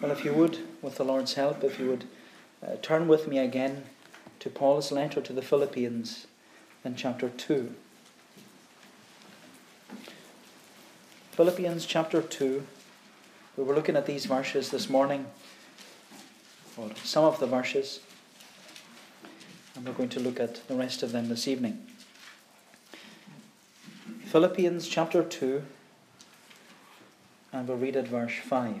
Well, if you would, with the Lord's help, if you would uh, turn with me again to Paul's letter to the Philippians in chapter 2. Philippians chapter 2. We were looking at these verses this morning, or some of the verses, and we're going to look at the rest of them this evening. Philippians chapter 2, and we'll read at verse 5.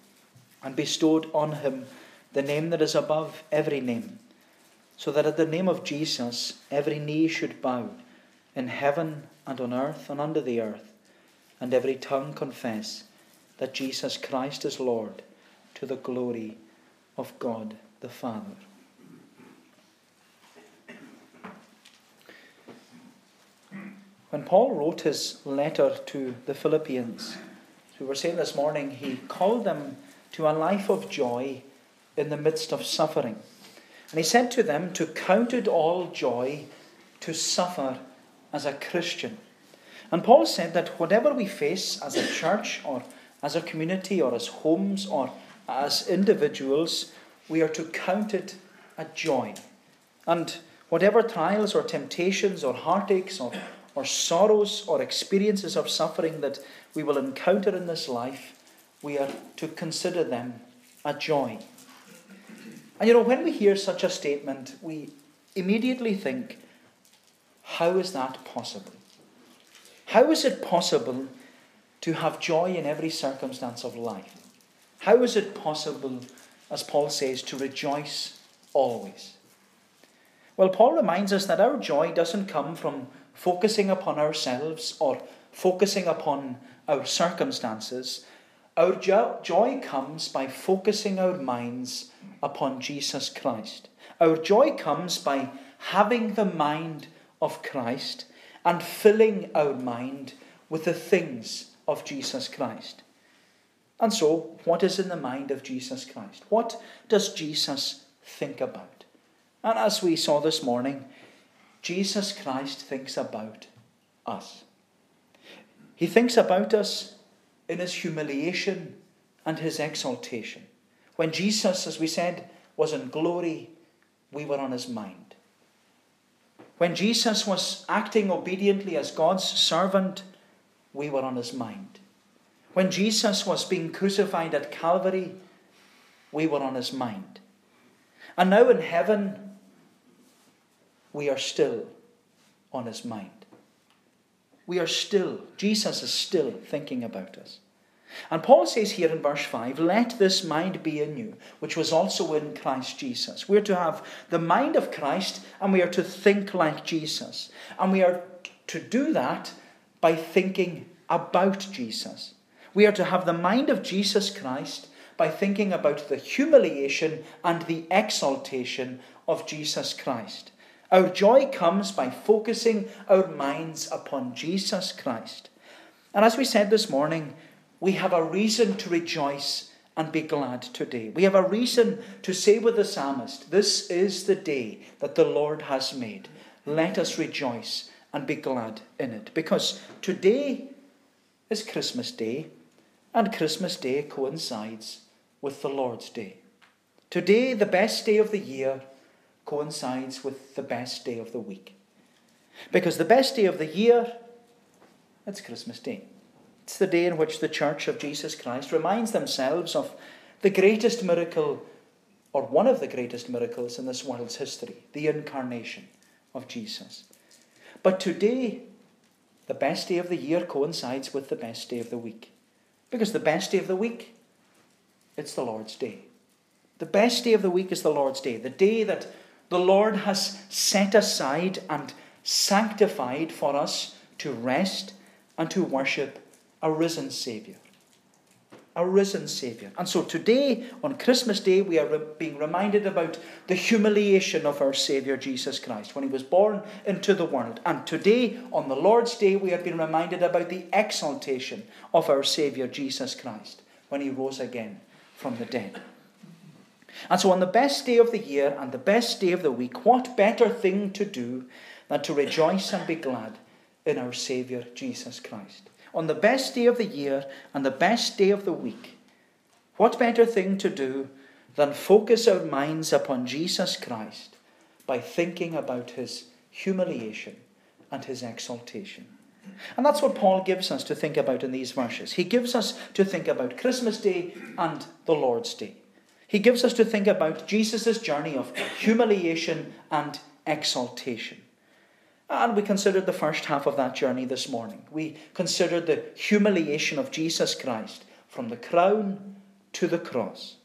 and bestowed on him the name that is above every name, so that at the name of Jesus every knee should bow in heaven and on earth and under the earth, and every tongue confess that Jesus Christ is Lord to the glory of God the Father. When Paul wrote his letter to the Philippians, we were saying this morning, he called them to a life of joy in the midst of suffering. And he said to them to count it all joy to suffer as a Christian. And Paul said that whatever we face as a church or as a community or as homes or as individuals, we are to count it a joy. And whatever trials or temptations or heartaches or, or sorrows or experiences of suffering that we will encounter in this life, we are to consider them a joy. And you know, when we hear such a statement, we immediately think, how is that possible? How is it possible to have joy in every circumstance of life? How is it possible, as Paul says, to rejoice always? Well, Paul reminds us that our joy doesn't come from focusing upon ourselves or focusing upon our circumstances, our jo- joy comes by focusing our minds upon Jesus Christ. Our joy comes by having the mind of Christ and filling our mind with the things of Jesus Christ. And so, what is in the mind of Jesus Christ? What does Jesus think about? And as we saw this morning, Jesus Christ thinks about us. He thinks about us in his humiliation and his exaltation. When Jesus, as we said, was in glory, we were on his mind. When Jesus was acting obediently as God's servant, we were on his mind. When Jesus was being crucified at Calvary, we were on his mind. And now in heaven, we are still on his mind we are still, Jesus is still thinking about us. And Paul says here in verse 5, let this mind be in you, which was also in Christ Jesus. We're to have the mind of Christ and we are to think like Jesus. And we are to do that by thinking about Jesus. We are to have the mind of Jesus Christ by thinking about the humiliation and the exaltation of Jesus Christ. Our joy comes by focusing our minds upon Jesus Christ. And as we said this morning, we have a reason to rejoice and be glad today. We have a reason to say with the psalmist, This is the day that the Lord has made. Let us rejoice and be glad in it. Because today is Christmas Day, and Christmas Day coincides with the Lord's Day. Today, the best day of the year, coincides with the best day of the week. Because the best day of the year, it's Christmas Day. It's the day in which the Church of Jesus Christ reminds themselves of the greatest miracle, or one of the greatest miracles in this world's history the incarnation of Jesus. But today, the best day of the year coincides with the best day of the week. Because the best day of the week, it's the Lord's Day. The best day of the week is the Lord's Day, the day that the Lord has set aside and sanctified for us to rest and to worship a risen Saviour. a risen Saviour. And so today, on Christmas Day, we are re- being reminded about the humiliation of our Saviour Jesus Christ when he was born into the world. And today, on the Lord's Day, we are being reminded about the exaltation of our Saviour Jesus Christ when he rose again from the dead. And so, on the best day of the year and the best day of the week, what better thing to do than to rejoice and be glad in our Saviour Jesus Christ? on the best day of the year and the best day of the week, what better thing to do than focus our minds upon Jesus Christ by thinking about his humiliation and his exaltation? And that's what Paul gives us to think about in these verses. He gives us to think about Christmas Day and the Lord's Day. He gives us to think about Jesus' journey of humiliation and exaltation. And we considered the first half of that journey this morning. We considered the humiliation of Jesus Christ from the crown to the cross.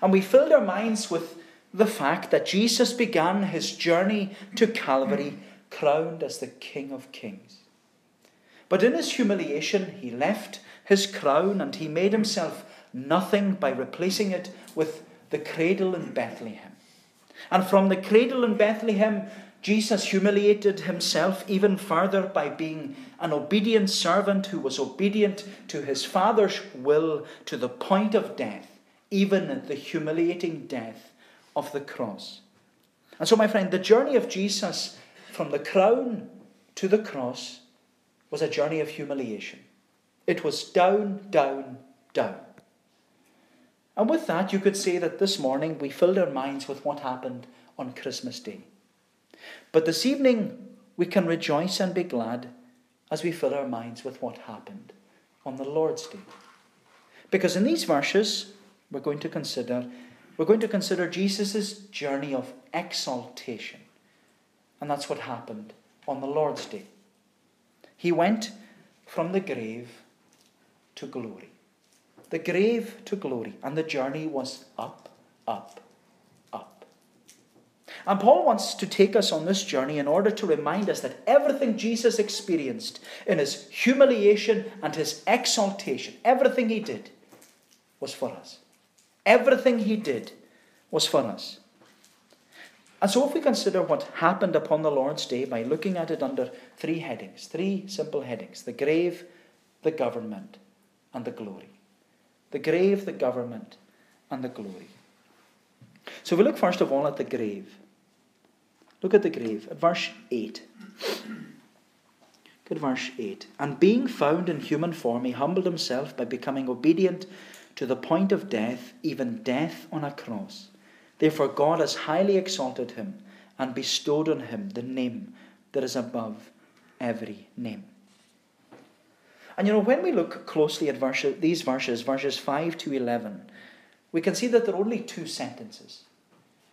And we filled our minds with the fact that Jesus began his journey to Calvary crowned as the King of Kings. But in his humiliation, he left his crown and he made himself nothing by replacing it with the cradle in Bethlehem. And from the cradle in Bethlehem, Jesus humiliated himself even further by being an obedient servant who was obedient to his Father's will to the point of death, even the humiliating death of the cross. And so, my friend, the journey of Jesus from the crown to the cross was a journey of humiliation. It was down, down, down. And with that, you could say that this morning we filled our minds with what happened on Christmas Day. But this evening, we can rejoice and be glad as we fill our minds with what happened on the Lord's Day. Because in these verses, we're going to consider we're going to consider Jesus' journey of exaltation. And that's what happened on the Lord's Day. He went from the grave to glory. The grave to glory. And the journey was up, up, up. and Paul wants to take us on this journey in order to remind us that everything Jesus experienced in his humiliation and his exaltation, everything he did, was for us. Everything he did was for us. And so, if we consider what happened upon the Lord's day by looking at it under three headings, three simple headings the grave, the government, and the glory. The grave, the government, and the glory. So, we look first of all at the grave. Look at the grave, at verse 8. Good verse 8. And being found in human form, he humbled himself by becoming obedient to the point of death, even death on a cross. Therefore, God has highly exalted him and bestowed on him the name that is above every name. And you know, when we look closely at verse, these verses, verses 5 to 11, we can see that there are only two sentences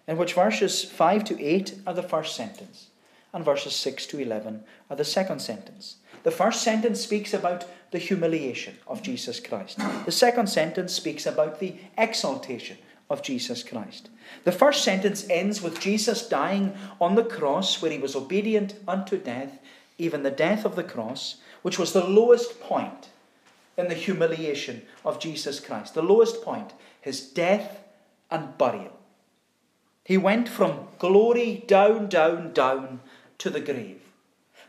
in which verses 5 to 8 are the first sentence, and verses 6 to 11 are the second sentence. The first sentence speaks about the humiliation of Jesus Christ. The second sentence speaks about the exaltation of Jesus Christ. The first sentence ends with Jesus dying on the cross where he was obedient unto death, even the death of the cross, which was the lowest point in the humiliation of Jesus Christ. The lowest point, his death and burial. He went from glory down, down, down to the grave.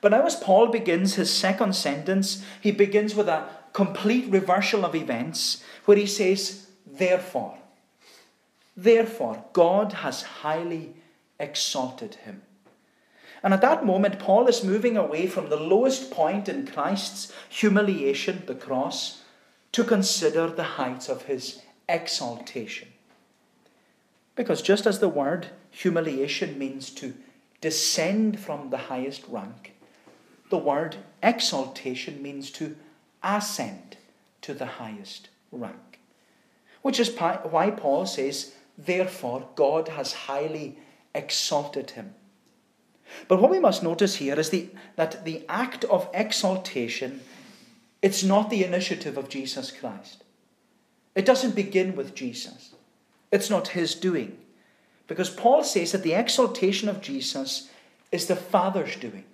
But now, as Paul begins his second sentence, he begins with a complete reversal of events where he says, Therefore, therefore, God has highly exalted him. And at that moment, Paul is moving away from the lowest point in Christ's humiliation, the cross, to consider the heights of his exaltation. Because just as the word humiliation means to descend from the highest rank, the word exaltation means to ascend to the highest rank. Which is why Paul says, Therefore, God has highly exalted him. But what we must notice here is the, that the act of exaltation, it's not the initiative of Jesus Christ. It doesn't begin with Jesus. It's not his doing. Because Paul says that the exaltation of Jesus is the Father's doing.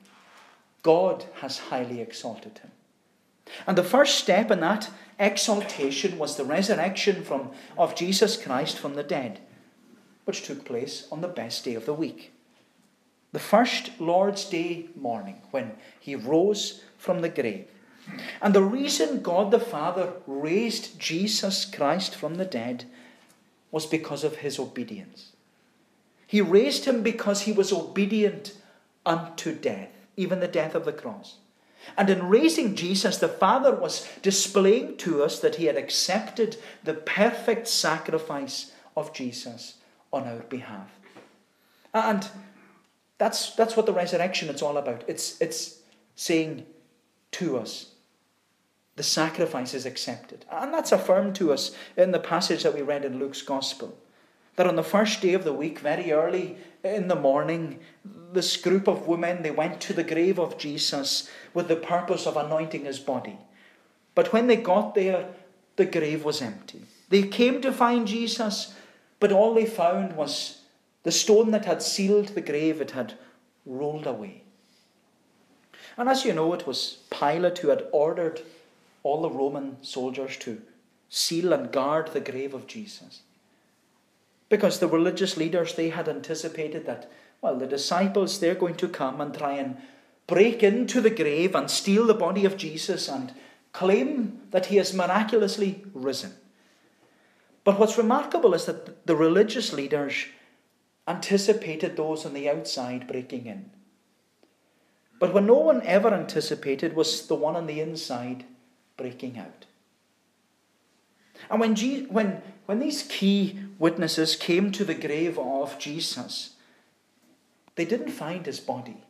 God has highly exalted him. And the first step in that exaltation was the resurrection from, of Jesus Christ from the dead, which took place on the best day of the week. The first Lord's Day morning when he rose from the grave. And the reason God the Father raised Jesus Christ from the dead was because of his obedience. He raised him because he was obedient unto death, even the death of the cross. And in raising Jesus, the Father was displaying to us that he had accepted the perfect sacrifice of Jesus on our behalf. And that's, that's what the resurrection is all about. It's, it's saying to us, the sacrifice is accepted. And that's affirmed to us in the passage that we read in Luke's Gospel. That on the first day of the week, very early in the morning, this group of women they went to the grave of Jesus with the purpose of anointing his body. But when they got there, the grave was empty. They came to find Jesus, but all they found was the stone that had sealed the grave, it had rolled away. And as you know, it was Pilate who had ordered all the Roman soldiers to seal and guard the grave of Jesus. Because the religious leaders, they had anticipated that, well, the disciples, they're going to come and try and break into the grave and steal the body of Jesus and claim that he has miraculously risen. But what's remarkable is that the religious leaders anticipated those on the outside breaking in. But what no one ever anticipated was the one on the inside breaking out. And when, when, when these key witnesses came to the grave of Jesus, they didn't find his body.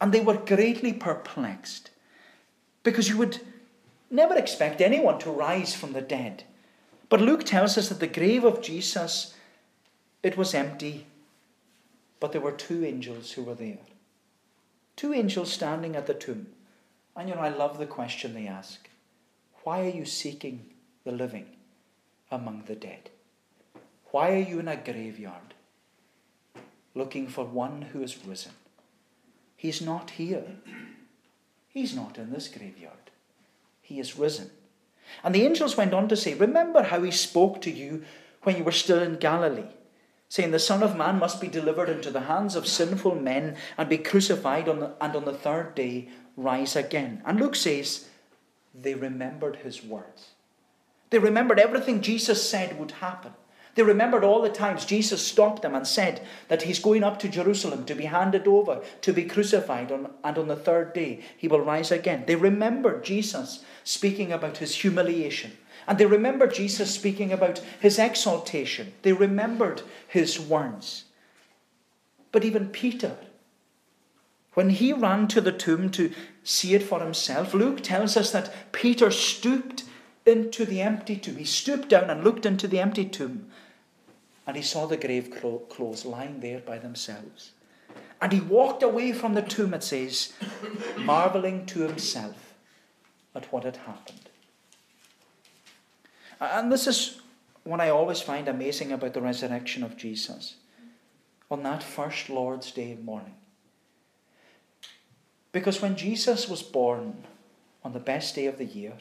And they were greatly perplexed. Because you would never expect anyone to rise from the dead. But Luke tells us that the grave of Jesus, it was empty, but there were two angels who were there. Two angels standing at the tomb. And you know, I love the question they ask Why are you seeking the living among the dead? Why are you in a graveyard looking for one who is risen? He's not here. He's not in this graveyard. He is risen. And the angels went on to say, Remember how he spoke to you when you were still in Galilee, saying, The Son of Man must be delivered into the hands of sinful men and be crucified, on the, and on the third day rise again. And Luke says, They remembered his words. They remembered everything Jesus said would happen. They remembered all the times Jesus stopped them and said that he's going up to Jerusalem to be handed over, to be crucified, on, and on the third day he will rise again. They remembered Jesus speaking about his humiliation. And they remembered Jesus speaking about his exaltation. They remembered his words. But even Peter, when he ran to the tomb to see it for himself, Luke tells us that Peter stooped into the empty tomb. He stooped down and looked into the empty tomb and he saw the grave clothes lying there by themselves. And he walked away from the tomb, it says, marveling to himself at what had happened. And this is what I always find amazing about the resurrection of Jesus on that first Lord's Day morning. Because when Jesus was born on the best day of the year,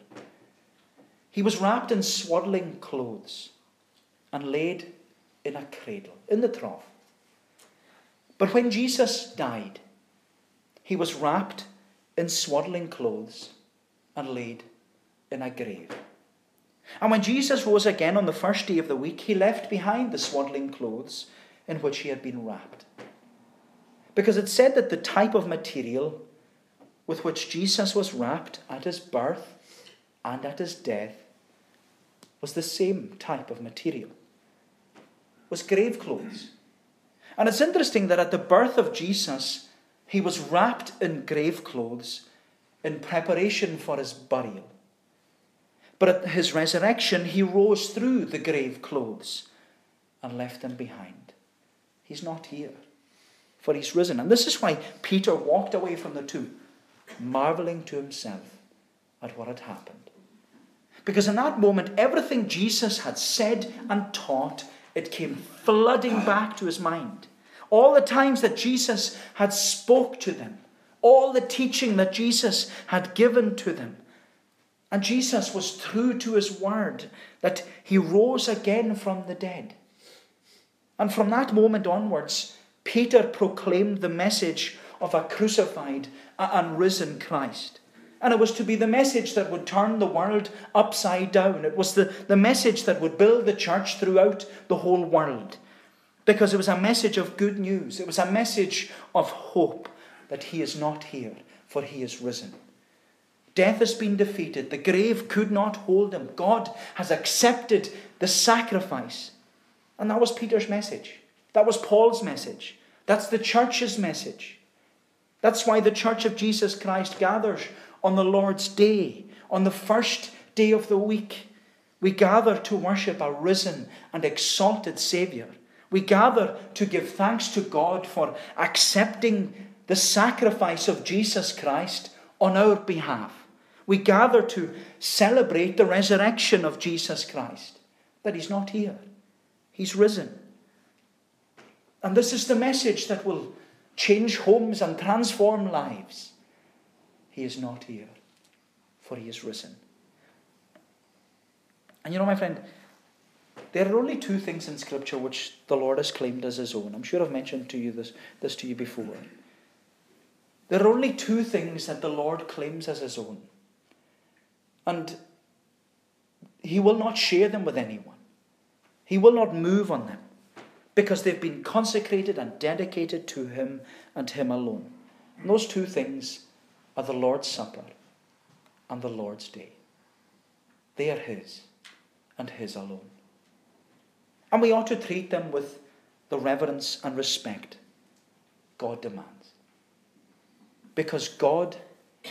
he was wrapped in swaddling clothes and laid in a cradle, in the trough. But when Jesus died, he was wrapped in swaddling clothes and laid in a grave. And when Jesus rose again on the first day of the week, he left behind the swaddling clothes in which he had been wrapped. Because it said that the type of material with which Jesus was wrapped at his birth and at his death was the same type of material was grave clothes. And it's interesting that at the birth of Jesus, he was wrapped in grave clothes in preparation for his burial. But at his resurrection, he rose through the grave clothes and left them behind. He's not here, for he's risen. And this is why Peter walked away from the tomb, marveling to himself at what had happened. Because in that moment, everything Jesus had said and taught it came flooding back to his mind. All the times that Jesus had spoke to them, all the teaching that Jesus had given to them, And Jesus was true to his word that he rose again from the dead. And from that moment onwards, Peter proclaimed the message of a crucified and risen Christ. And it was to be the message that would turn the world upside down. It was the, the message that would build the church throughout the whole world. Because it was a message of good news. It was a message of hope that he is not here, for he is risen. Death has been defeated. The grave could not hold him. God has accepted the sacrifice. And that was Peter's message. That was Paul's message. That's the church's message. That's why the church of Jesus Christ gathers on the Lord's day, on the first day of the week. We gather to worship a risen and exalted Saviour. We gather to give thanks to God for accepting the sacrifice of Jesus Christ on our behalf. We gather to celebrate the resurrection of Jesus Christ, that He's not here, He's risen. And this is the message that will change homes and transform lives. He is not here, for He is risen. And you know, my friend, there are only two things in Scripture which the Lord has claimed as His own. I'm sure I've mentioned to you this, this to you before. There are only two things that the Lord claims as His own. And he will not share them with anyone. He will not move on them because they've been consecrated and dedicated to him and him alone. And those two things are the Lord's Supper and the Lord's Day. They are his and his alone. And we ought to treat them with the reverence and respect God demands. Because God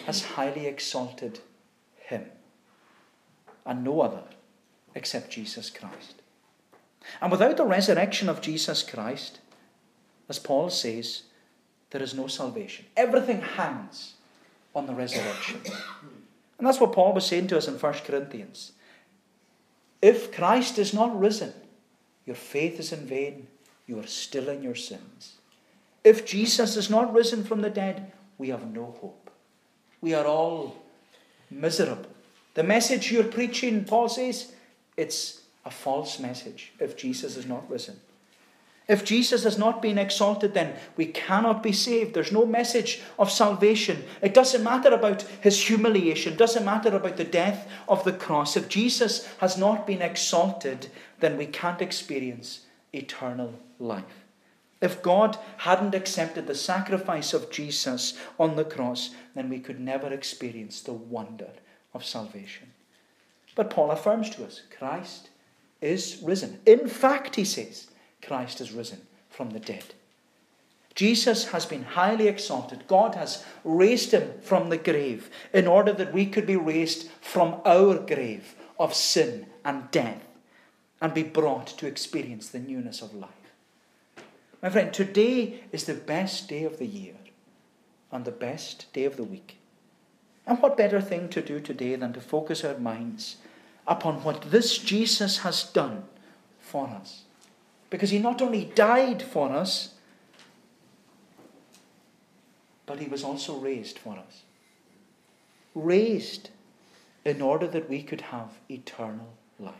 has highly exalted him and no other except Jesus Christ. And without the resurrection of Jesus Christ, as Paul says, there is no salvation. Everything hangs on the resurrection. And that's what Paul was saying to us in 1 Corinthians. If Christ is not risen, your faith is in vain. You are still in your sins. If Jesus is not risen from the dead, we have no hope. We are all miserable. The message you're preaching, Paul says, it's a false message if Jesus is not risen. If Jesus has not been exalted, then we cannot be saved. There's no message of salvation. It doesn't matter about his humiliation, it doesn't matter about the death of the cross. If Jesus has not been exalted, then we can't experience eternal life. If God hadn't accepted the sacrifice of Jesus on the cross, then we could never experience the wonder of salvation. But Paul affirms to us Christ is risen. In fact, he says, Christ is risen from the dead. Jesus has been highly exalted. God has raised him from the grave in order that we could be raised from our grave of sin and death and be brought to experience the newness of life. My friend, today is the best day of the year and the best day of the week. And what better thing to do today than to focus our minds upon what this Jesus has done for us? Because he not only died for us, but he was also raised for us. Raised in order that we could have eternal life.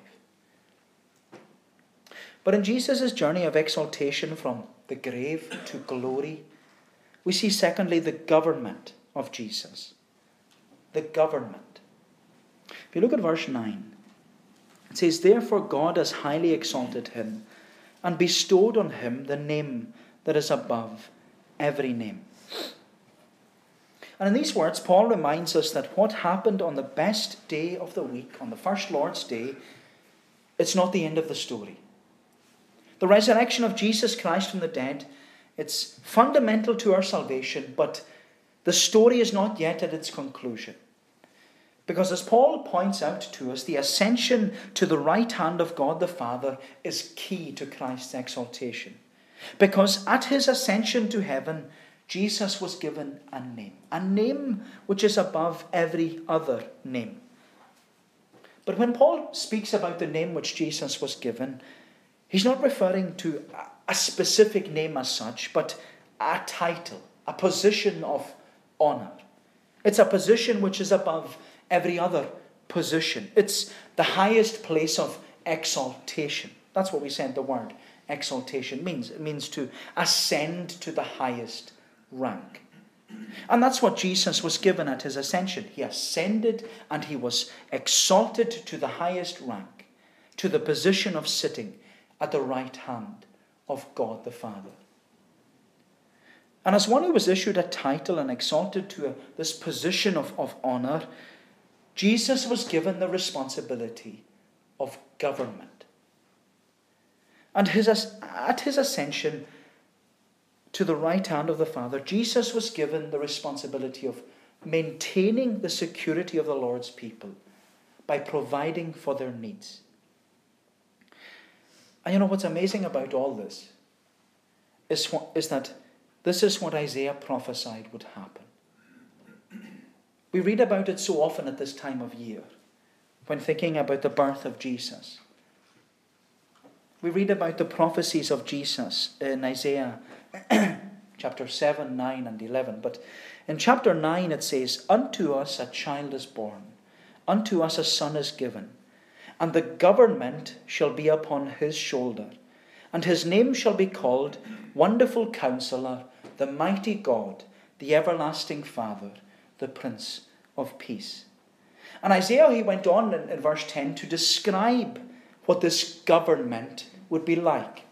But in Jesus' journey of exaltation from the grave to glory, we see secondly the government of Jesus the government. If you look at verse 9, it says, Therefore God has highly exalted him and bestowed on him the name that is above every name. And in these words, Paul reminds us that what happened on the best day of the week, on the first Lord's Day, it's not the end of the story. The resurrection of Jesus Christ from the dead, it's fundamental to our salvation, but the story is not yet at its conclusion. Because as Paul points out to us, the ascension to the right hand of God the Father is key to Christ's exaltation. Because at his ascension to heaven, Jesus was given a name, a name which is above every other name. But when Paul speaks about the name which Jesus was given, he's not referring to a specific name as such, but a title, a position of honour. It's a position which is above every other position. It's the highest place of exaltation. That's what we said the word exaltation means. It means to ascend to the highest rank. And that's what Jesus was given at his ascension. He ascended and he was exalted to the highest rank, to the position of sitting at the right hand of God the Father. And as one who was issued a title and exalted to a, this position of, of honor, Jesus was given the responsibility of government. And his, at his ascension to the right hand of the Father, Jesus was given the responsibility of maintaining the security of the Lord's people by providing for their needs. And you know what's amazing about all this is, what, is that this is what Isaiah prophesied would happen. We read about it so often at this time of year when thinking about the birth of Jesus. We read about the prophecies of Jesus in Isaiah chapter 7, 9, and 11. But in chapter 9 it says, Unto us a child is born, unto us a son is given, and the government shall be upon his shoulder, and his name shall be called Wonderful Counselor, the Mighty God, the Everlasting Father, the Prince of Peace. And Isaiah, he went on in, in verse 10 to describe what this government would be like.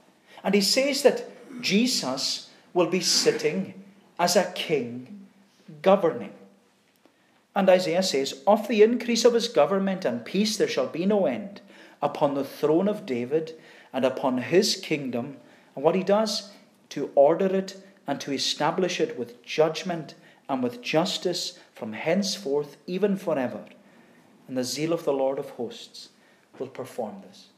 And he says that Jesus will be sitting as a king governing. And Isaiah says, Of the increase of his government and peace there shall be no end upon the throne of David and upon his kingdom. And what he does, to order it and to establish it with judgment and with justice from henceforth, even forever. And the zeal of the Lord of hosts will perform this.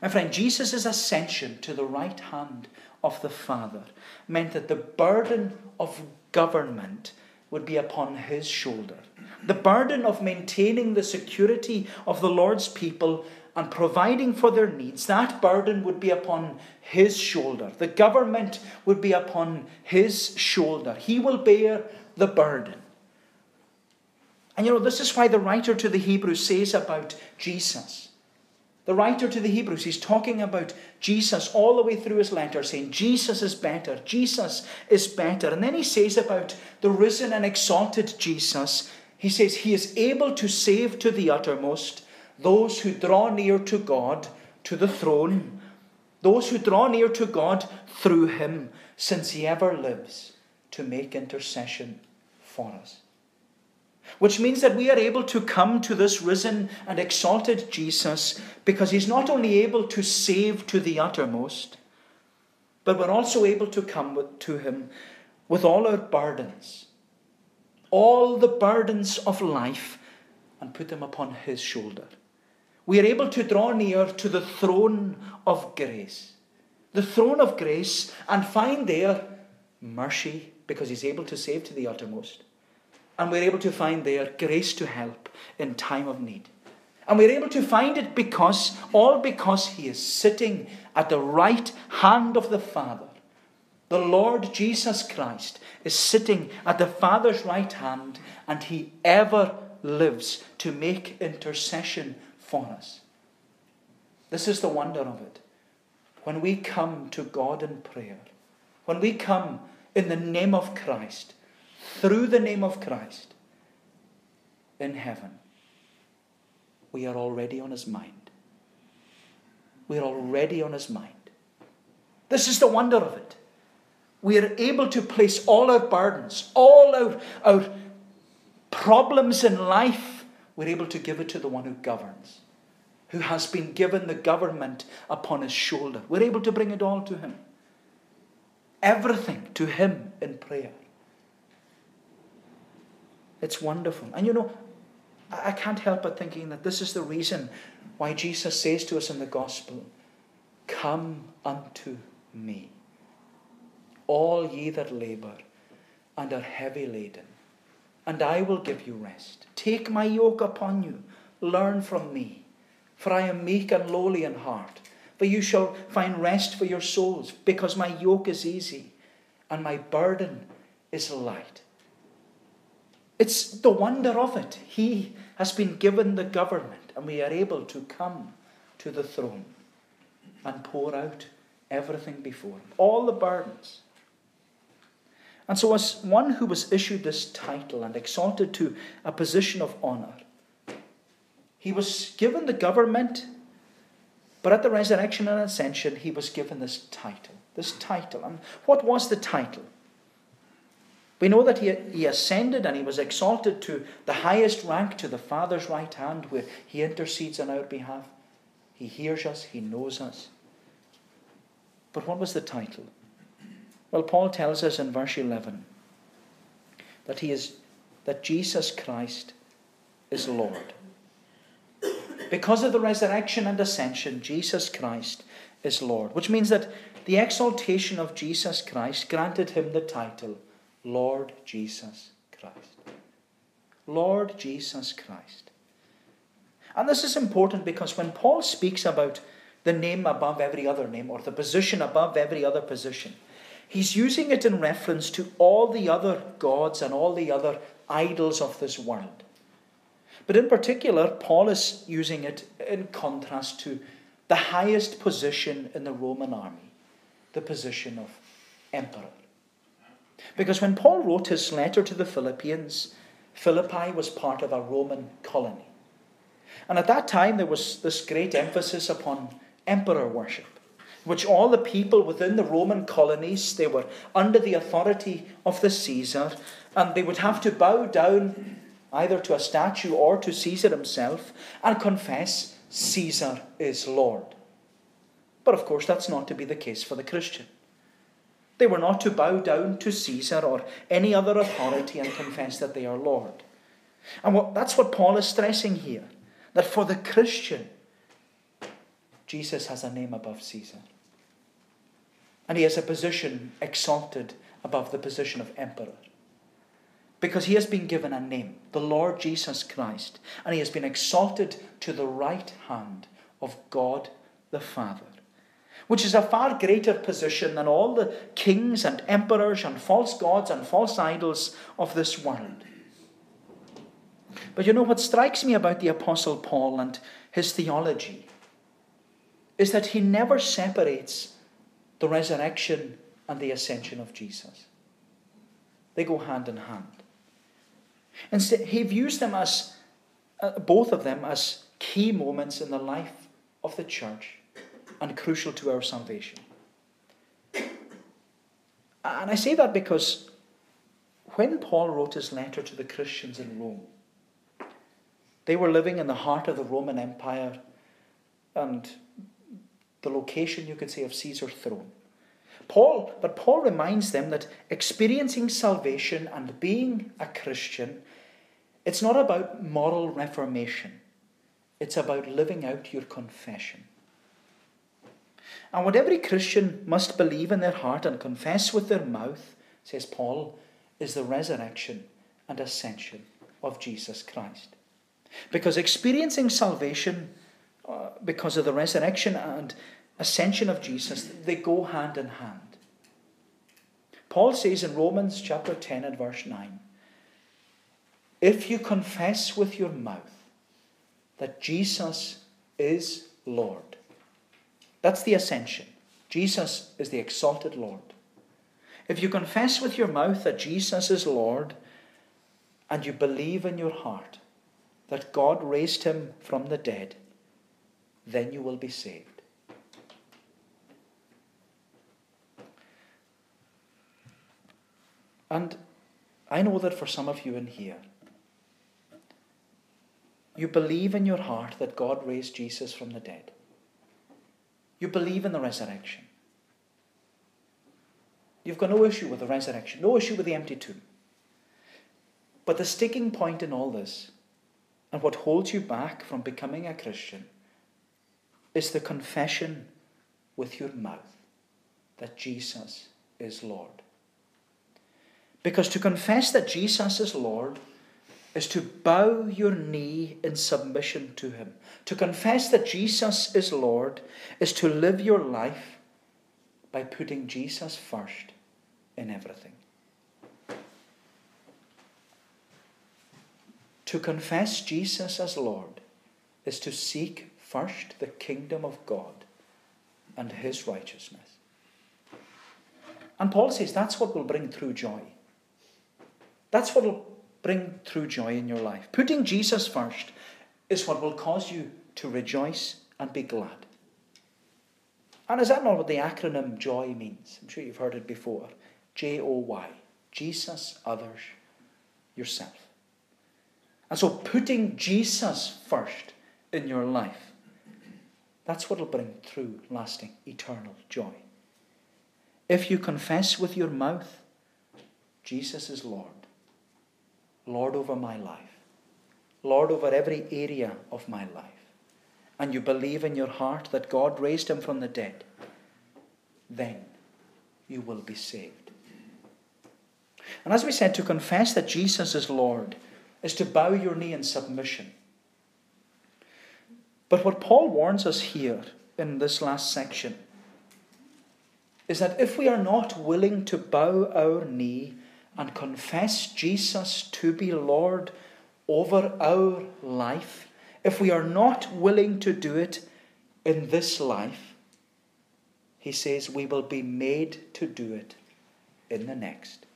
My friend, Jesus' ascension to the right hand of the Father meant that the burden of government would be upon his shoulder. The burden of maintaining the security of the Lord's people and providing for their needs, that burden would be upon his shoulder. The government would be upon his shoulder. He will bear the burden. And you know, this is why the writer to the Hebrews says about Jesus. The writer to the Hebrews, he's talking about Jesus all the way through his letter, saying, Jesus is better, Jesus is better. And then he says about the risen and exalted Jesus, he says, He is able to save to the uttermost those who draw near to God, to the throne, those who draw near to God through him, since he ever lives to make intercession for us which means that we are able to come to this risen and exalted Jesus because he's not only able to save to the uttermost, but we're also able to come with, to him with all our burdens, all the burdens of life, and put them upon his shoulder. We are able to draw near to the throne of grace, the throne of grace, and find there mercy because he's able to save to the uttermost and we're able to find there grace to help in time of need. And we're able to find it because, all because He is sitting at the right hand of the Father. The Lord Jesus Christ is sitting at the Father's right hand, and He ever lives to make intercession for us. This is the wonder of it. When we come to God in prayer, when we come in the name of Christ, through the name of Christ in heaven, we are already on his mind. We are already on his mind. This is the wonder of it. We are able to place all our burdens, all our, our problems in life, we're able to give it to the one who governs, who has been given the government upon his shoulder. We're able to bring it all to him. Everything to him in prayer. It's wonderful. And you know, I can't help but thinking that this is the reason why Jesus says to us in the gospel, Come unto me, all ye that labour and are heavy laden, and I will give you rest. Take my yoke upon you, learn from me, for I am meek and lowly in heart. For you shall find rest for your souls, because my yoke is easy and my burden is light. It's the wonder of it. He has been given the government, and we are able to come to the throne and pour out everything before him, all the burdens. And so, as one who was issued this title and exalted to a position of honor, he was given the government, but at the resurrection and ascension, he was given this title. This title. And what was the title? We know that he, he ascended and he was exalted to the highest rank, to the Father's right hand, where he intercedes on our behalf. He hears us, he knows us. But what was the title? Well, Paul tells us in verse 11 that he is that Jesus Christ is Lord. Because of the resurrection and ascension, Jesus Christ is Lord, which means that the exaltation of Jesus Christ granted him the title Lord Jesus Christ. Lord Jesus Christ. And this is important because when Paul speaks about the name above every other name or the position above every other position, he's using it in reference to all the other gods and all the other idols of this world. But in particular, Paul is using it in contrast to the highest position in the Roman army, the position of emperor. Because when Paul wrote his letter to the Philippians, Philippi was part of a Roman colony. And at that time, there was this great emphasis upon emperor worship, which all the people within the Roman colonies, they were under the authority of the Caesar, and they would have to bow down either to a statue or to Caesar himself and confess Caesar is Lord. But of course, that's not to be the case for the Christian. They were not to bow down to Caesar or any other authority and confess that they are Lord. And what, that's what Paul is stressing here that for the Christian, Jesus has a name above Caesar. And he has a position exalted above the position of emperor. Because he has been given a name, the Lord Jesus Christ, and he has been exalted to the right hand of God the Father which is a far greater position than all the kings and emperors and false gods and false idols of this world. But you know what strikes me about the Apostle Paul and his theology is that he never separates the resurrection and the ascension of Jesus. They go hand in hand. Instead, he views them as, uh, both of them, as key moments in the life of the church and crucial to our salvation. And I say that because when Paul wrote his letter to the Christians in Rome, they were living in the heart of the Roman Empire and the location, you could say, of Caesar's throne. Paul, but Paul reminds them that experiencing salvation and being a Christian, it's not about moral reformation. It's about living out your confession. And what every Christian must believe in their heart and confess with their mouth, says Paul, is the resurrection and ascension of Jesus Christ. Because experiencing salvation uh, because of the resurrection and ascension of Jesus, they go hand in hand. Paul says in Romans chapter 10 and verse 9 If you confess with your mouth that Jesus is Lord, that's the ascension. Jesus is the exalted Lord. If you confess with your mouth that Jesus is Lord, and you believe in your heart that God raised him from the dead, then you will be saved. And I know that for some of you in here, you believe in your heart that God raised Jesus from the dead. You believe in the resurrection. You've got no issue with the resurrection, no issue with the empty tomb. But the sticking point in all this, and what holds you back from becoming a Christian, is the confession with your mouth that Jesus is Lord. Because to confess that Jesus is Lord is to bow your knee in submission to Him. To confess that Jesus is Lord is to live your life by putting Jesus first in everything. To confess Jesus as Lord is to seek first the kingdom of God and his righteousness. And Paul says that's what will bring true joy. That's what will bring true joy in your life. Putting Jesus first is what will cause you to rejoice and be glad. And is that not what the acronym JOY means? I'm sure you've heard it before. J O Y. Jesus, others, yourself. And so putting Jesus first in your life, that's what will bring true, lasting, eternal joy. If you confess with your mouth, Jesus is Lord, Lord over my life, Lord over every area of my life, and you believe in your heart that God raised him from the dead, then you will be saved. And as we said, to confess that Jesus is Lord is to bow your knee in submission. But what Paul warns us here in this last section is that if we are not willing to bow our knee and confess Jesus to be Lord over our life, if we are not willing to do it in this life, he says we will be made to do it in the next.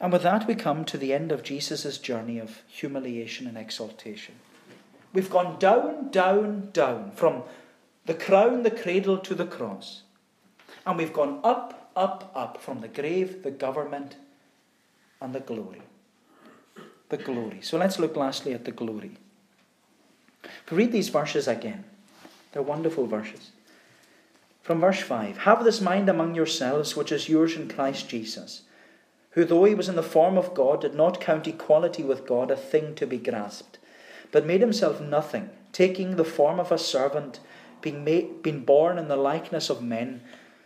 And with that, we come to the end of Jesus' journey of humiliation and exaltation. We've gone down, down, down from the crown, the cradle to the cross. And we've gone up, up, up from the grave, the government, and the glory. The glory. So let's look lastly at the glory. If we read these verses again, they're wonderful verses. From verse 5 Have this mind among yourselves, which is yours in Christ Jesus, who, though he was in the form of God, did not count equality with God a thing to be grasped, but made himself nothing, taking the form of a servant being, made, being born in the likeness of men,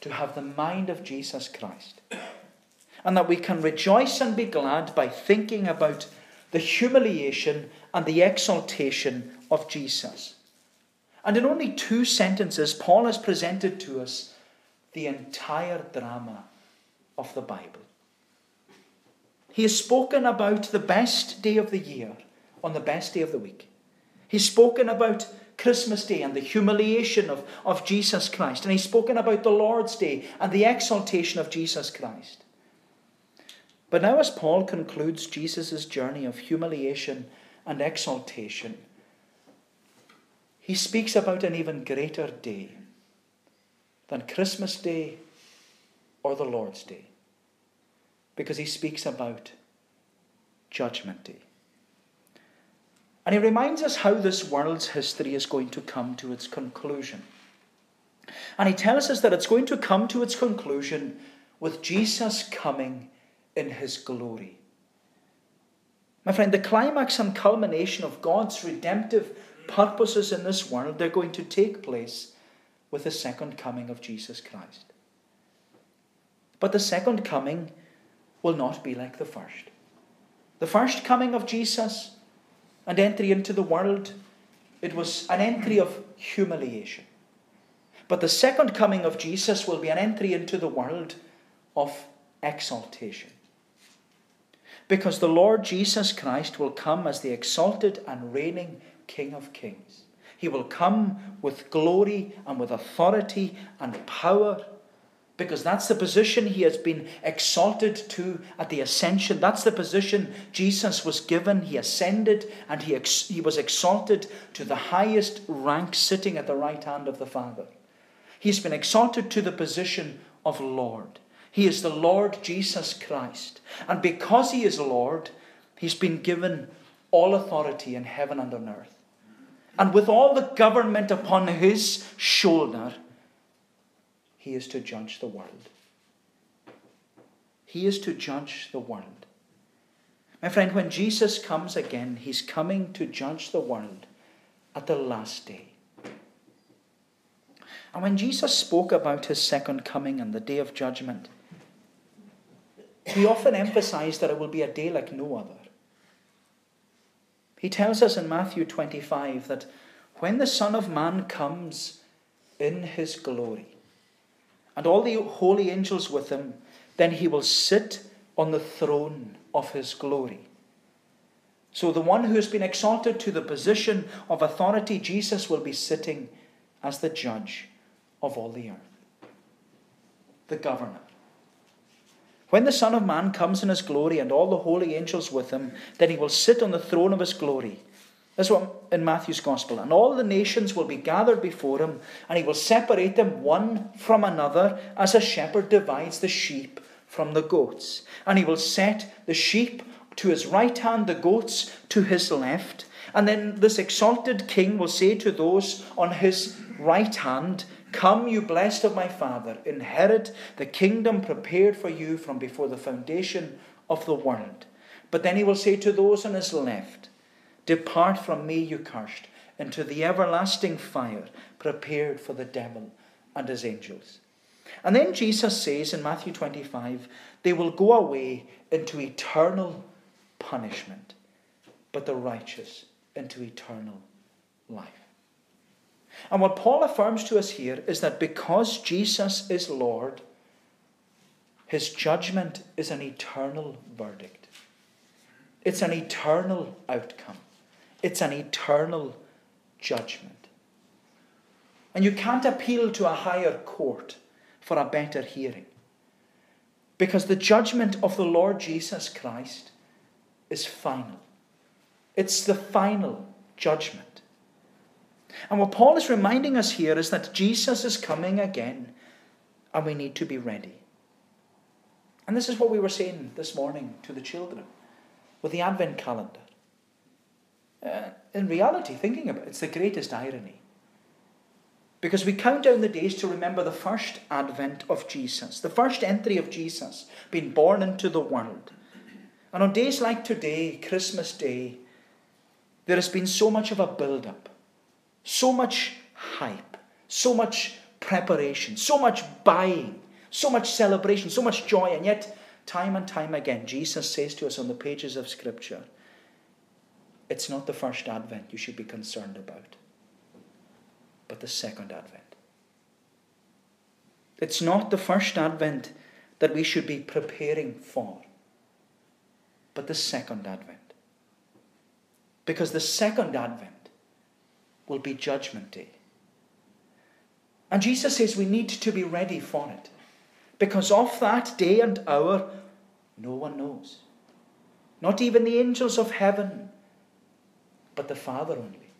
to have the mind of Jesus Christ. And that we can rejoice and be glad by thinking about the humiliation and the exaltation of Jesus. And in only two sentences, Paul has presented to us the entire drama of the Bible. He has spoken about the best day of the year on the best day of the week. He's spoken about Christmas Day and the humiliation of, of Jesus Christ. And he's spoken about the Lord's Day and the exaltation of Jesus Christ. But now, as Paul concludes Jesus' journey of humiliation and exaltation, he speaks about an even greater day than Christmas Day or the Lord's Day, because he speaks about Judgment Day. And he reminds us how this world's history is going to come to its conclusion. And he tells us that it's going to come to its conclusion with Jesus coming in his glory. My friend, the climax and culmination of God's redemptive purposes in this world, they're going to take place with the second coming of Jesus Christ. But the second coming will not be like the first. The first coming of Jesus and entry into the world, it was an entry of humiliation. But the second coming of Jesus will be an entry into the world of exaltation. Because the Lord Jesus Christ will come as the exalted and reigning King of Kings. He will come with glory and with authority and power because that's the position he has been exalted to at the ascension. That's the position Jesus was given. He ascended and he, ex- he was exalted to the highest rank, sitting at the right hand of the Father. He's been exalted to the position of Lord. He is the Lord Jesus Christ. And because he is Lord, he's been given all authority in heaven and on earth. And with all the government upon his shoulder, he is to judge the world. He is to judge the world. My friend, when Jesus comes again, he's coming to judge the world at the last day. And when Jesus spoke about his second coming and the day of judgment, he often emphasized that it will be a day like no other. He tells us in Matthew 25 that when the Son of Man comes in his glory, and all the holy angels with him, then he will sit on the throne of his glory. So, the one who has been exalted to the position of authority, Jesus will be sitting as the judge of all the earth, the governor. When the Son of Man comes in his glory and all the holy angels with him, then he will sit on the throne of his glory. That's what in Matthew's Gospel. And all the nations will be gathered before him, and he will separate them one from another as a shepherd divides the sheep from the goats. And he will set the sheep to his right hand, the goats to his left. And then this exalted king will say to those on his right hand, Come, you blessed of my Father, inherit the kingdom prepared for you from before the foundation of the world. But then he will say to those on his left, Depart from me, you cursed, into the everlasting fire prepared for the devil and his angels. And then Jesus says in Matthew 25, They will go away into eternal punishment, but the righteous into eternal life. And what Paul affirms to us here is that because Jesus is Lord, his judgment is an eternal verdict. It's an eternal outcome. It's an eternal judgment. And you can't appeal to a higher court for a better hearing. Because the judgment of the Lord Jesus Christ is final. It's the final judgment. And what Paul is reminding us here is that Jesus is coming again and we need to be ready. And this is what we were saying this morning to the children with the Advent calendar. Uh, in reality, thinking about it, it's the greatest irony. Because we count down the days to remember the first advent of Jesus, the first entry of Jesus being born into the world. And on days like today, Christmas Day, there has been so much of a build up so much hype, so much preparation, so much buying, so much celebration, so much joy, and yet, time and time again, Jesus says to us on the pages of Scripture, it's not the first advent you should be concerned about, but the second advent. It's not the first advent that we should be preparing for, but the second advent. Because the second advent will be Judgment Day. And Jesus says we need to be ready for it. Because of that day and hour, no one knows. Not even the angels of heaven, but the Father only.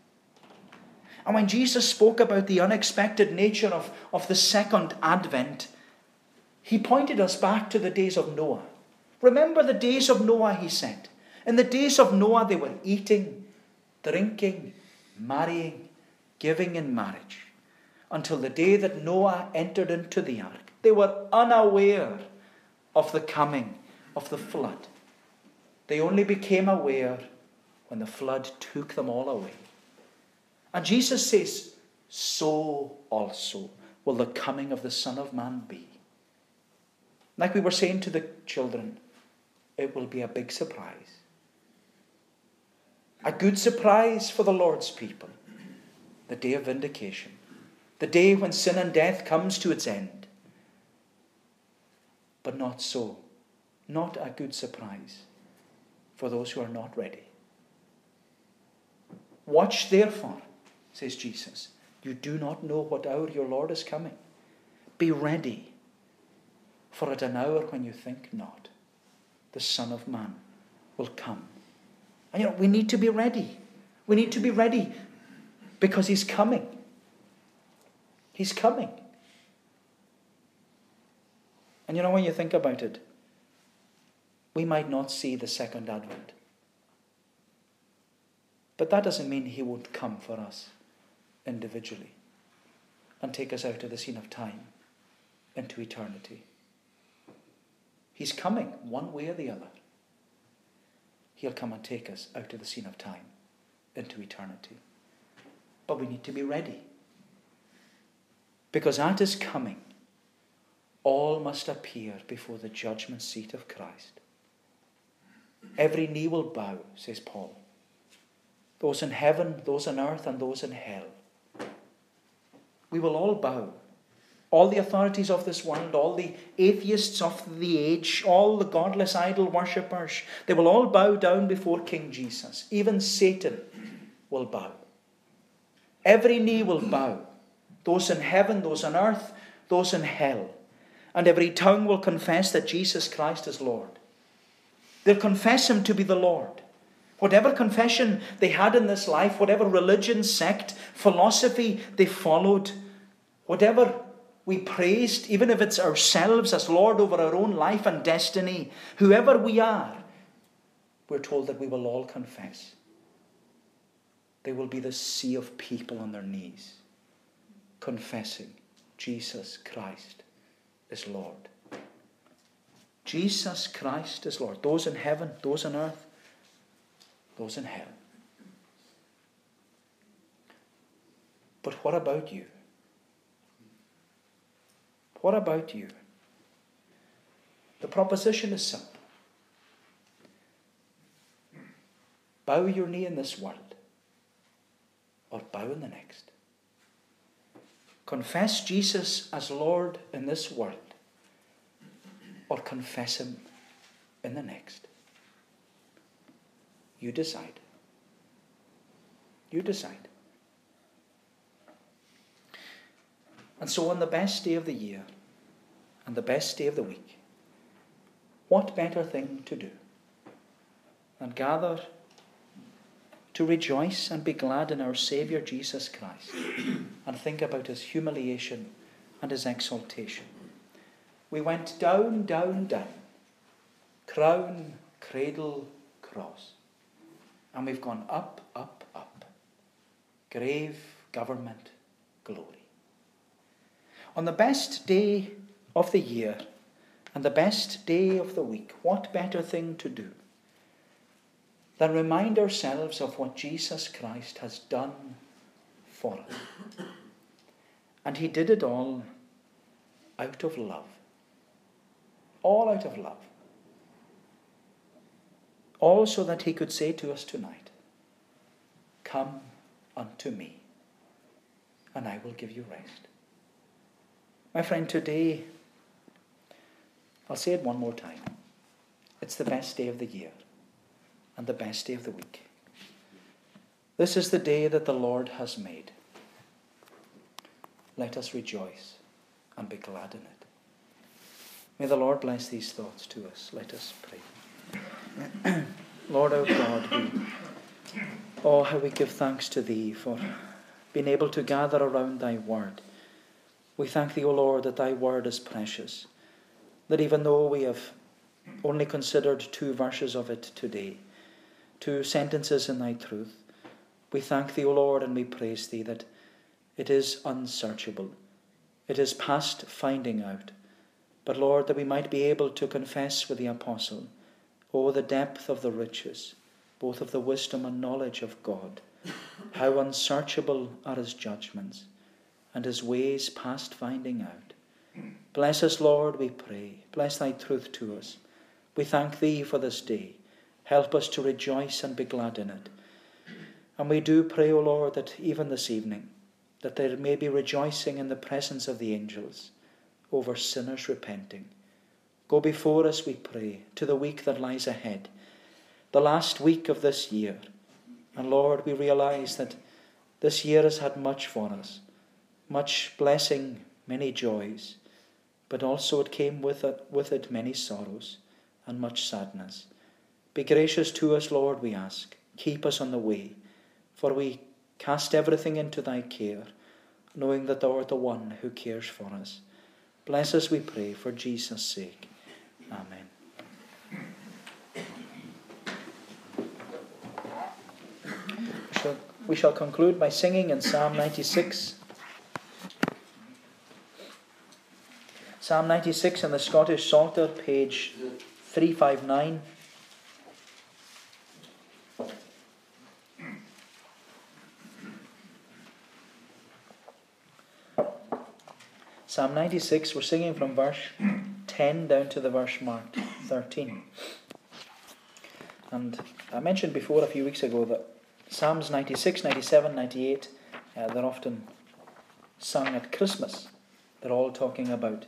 And when Jesus spoke about the unexpected nature of, of the second advent, he pointed us back to the days of Noah. Remember the days of Noah, he said. In the days of Noah, they were eating, drinking, marrying, giving in marriage, until the day that Noah entered into the ark. They were unaware of the coming of the flood. They only became aware when the flood took them all away. And Jesus says, So also will the coming of the Son of Man be. Like we were saying to the children, it will be a big surprise. A good surprise for the Lord's people. The day of vindication. The day when sin and death comes to its end. But not so. Not a good surprise for those who are not ready. Watch therefore, says Jesus. You do not know what hour your Lord is coming. Be ready, for at an hour when you think not, the Son of Man will come. And you know, we need to be ready. We need to be ready because He's coming. He's coming. And you know, when you think about it, we might not see the second advent. But that doesn't mean He won't come for us individually and take us out of the scene of time into eternity. He's coming one way or the other. He'll come and take us out of the scene of time into eternity. But we need to be ready. Because at his coming, all must appear before the judgment seat of Christ. Every knee will bow, says Paul. Those in heaven, those on earth, and those in hell. We will all bow. All the authorities of this world, all the atheists of the age, all the godless idol worshippers, they will all bow down before King Jesus. Even Satan will bow. Every knee will bow. Those in heaven, those on earth, those in hell. And every tongue will confess that Jesus Christ is Lord. They'll confess him to be the Lord. Whatever confession they had in this life, whatever religion, sect, philosophy they followed, whatever we praised, even if it's ourselves as Lord over our own life and destiny, whoever we are, we're told that we will all confess. They will be the sea of people on their knees, confessing Jesus Christ is Lord. Jesus Christ is Lord. Those in heaven, those on earth, those in hell. But what about you? What about you? The proposition is simple bow your knee in this world, or bow in the next. Confess Jesus as Lord in this world, or confess Him in the next. You decide. You decide. And so, on the best day of the year and the best day of the week, what better thing to do than gather to rejoice and be glad in our Saviour Jesus Christ and think about his humiliation and his exaltation? We went down, down, down, crown, cradle, cross. And we've gone up, up, up. Grave, government, glory. On the best day of the year and the best day of the week, what better thing to do than remind ourselves of what Jesus Christ has done for us? And he did it all out of love. All out of love. All so that he could say to us tonight, Come unto me, and I will give you rest. My friend, today, I'll say it one more time. It's the best day of the year and the best day of the week. This is the day that the Lord has made. Let us rejoice and be glad in it. May the Lord bless these thoughts to us. Let us pray. Lord our God, we, oh, how we give thanks to Thee for being able to gather around Thy Word we thank Thee, O Lord, that Thy word is precious, that even though we have only considered two verses of it today, two sentences in Thy truth, we thank Thee, O Lord, and we praise Thee that it is unsearchable. It is past finding out. But, Lord, that we might be able to confess with the apostle, oh, the depth of the riches, both of the wisdom and knowledge of God, how unsearchable are his judgments and his ways past finding out. Bless us, Lord, we pray. Bless thy truth to us. We thank thee for this day. Help us to rejoice and be glad in it. And we do pray, O Lord, that even this evening, that there may be rejoicing in the presence of the angels over sinners repenting. Go before us, we pray, to the week that lies ahead, the last week of this year. And Lord, we realize that this year has had much for us much blessing, many joys, but also it came with it, with it many sorrows and much sadness. Be gracious to us, Lord, we ask. Keep us on the way, for we cast everything into thy care, knowing that thou art the one who cares for us. Bless us, we pray, for Jesus' sake. Amen. We shall conclude by singing in Psalm 96. Psalm 96 in the Scottish Psalter, page 359. Psalm 96, we're singing from verse 10 down to the verse marked 13. And I mentioned before a few weeks ago that Psalms 96, 97, 98, uh, they're often sung at Christmas. They're all talking about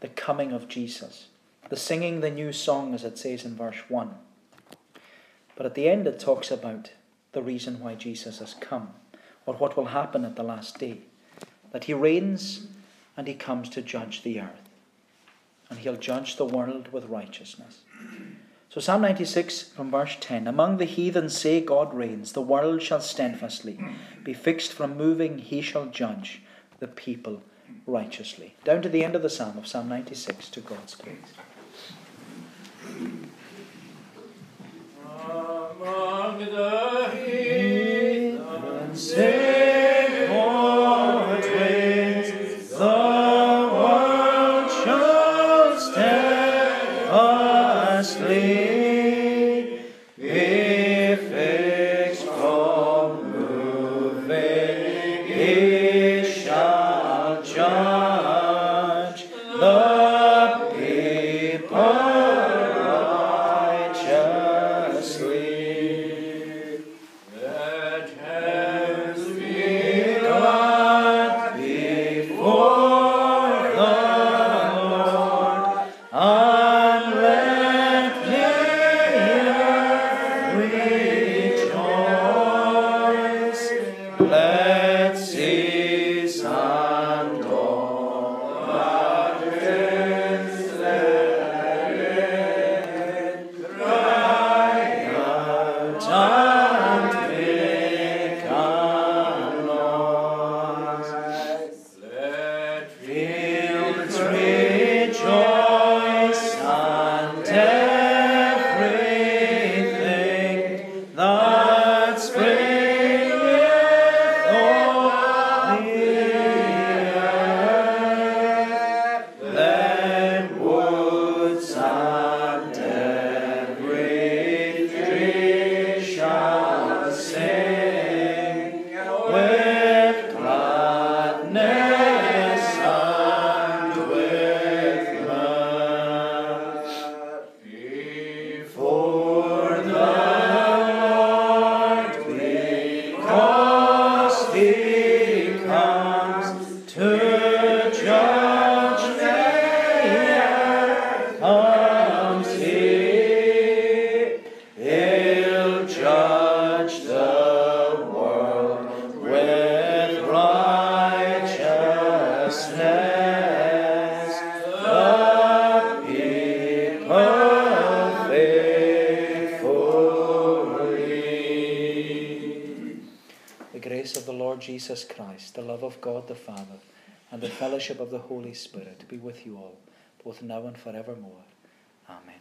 the coming of Jesus, the singing the new song, as it says in verse 1. But at the end, it talks about the reason why Jesus has come, or what will happen at the last day. That he reigns and he comes to judge the earth. And he'll judge the world with righteousness. So, Psalm 96 from verse 10 Among the heathen say, God reigns, the world shall steadfastly be fixed from moving, he shall judge the people righteously. Down to the end of the psalm of Psalm 96 to God's praise. Among the heathen Say, fellowship of the Holy Spirit be with you all, both now and forevermore. Amen.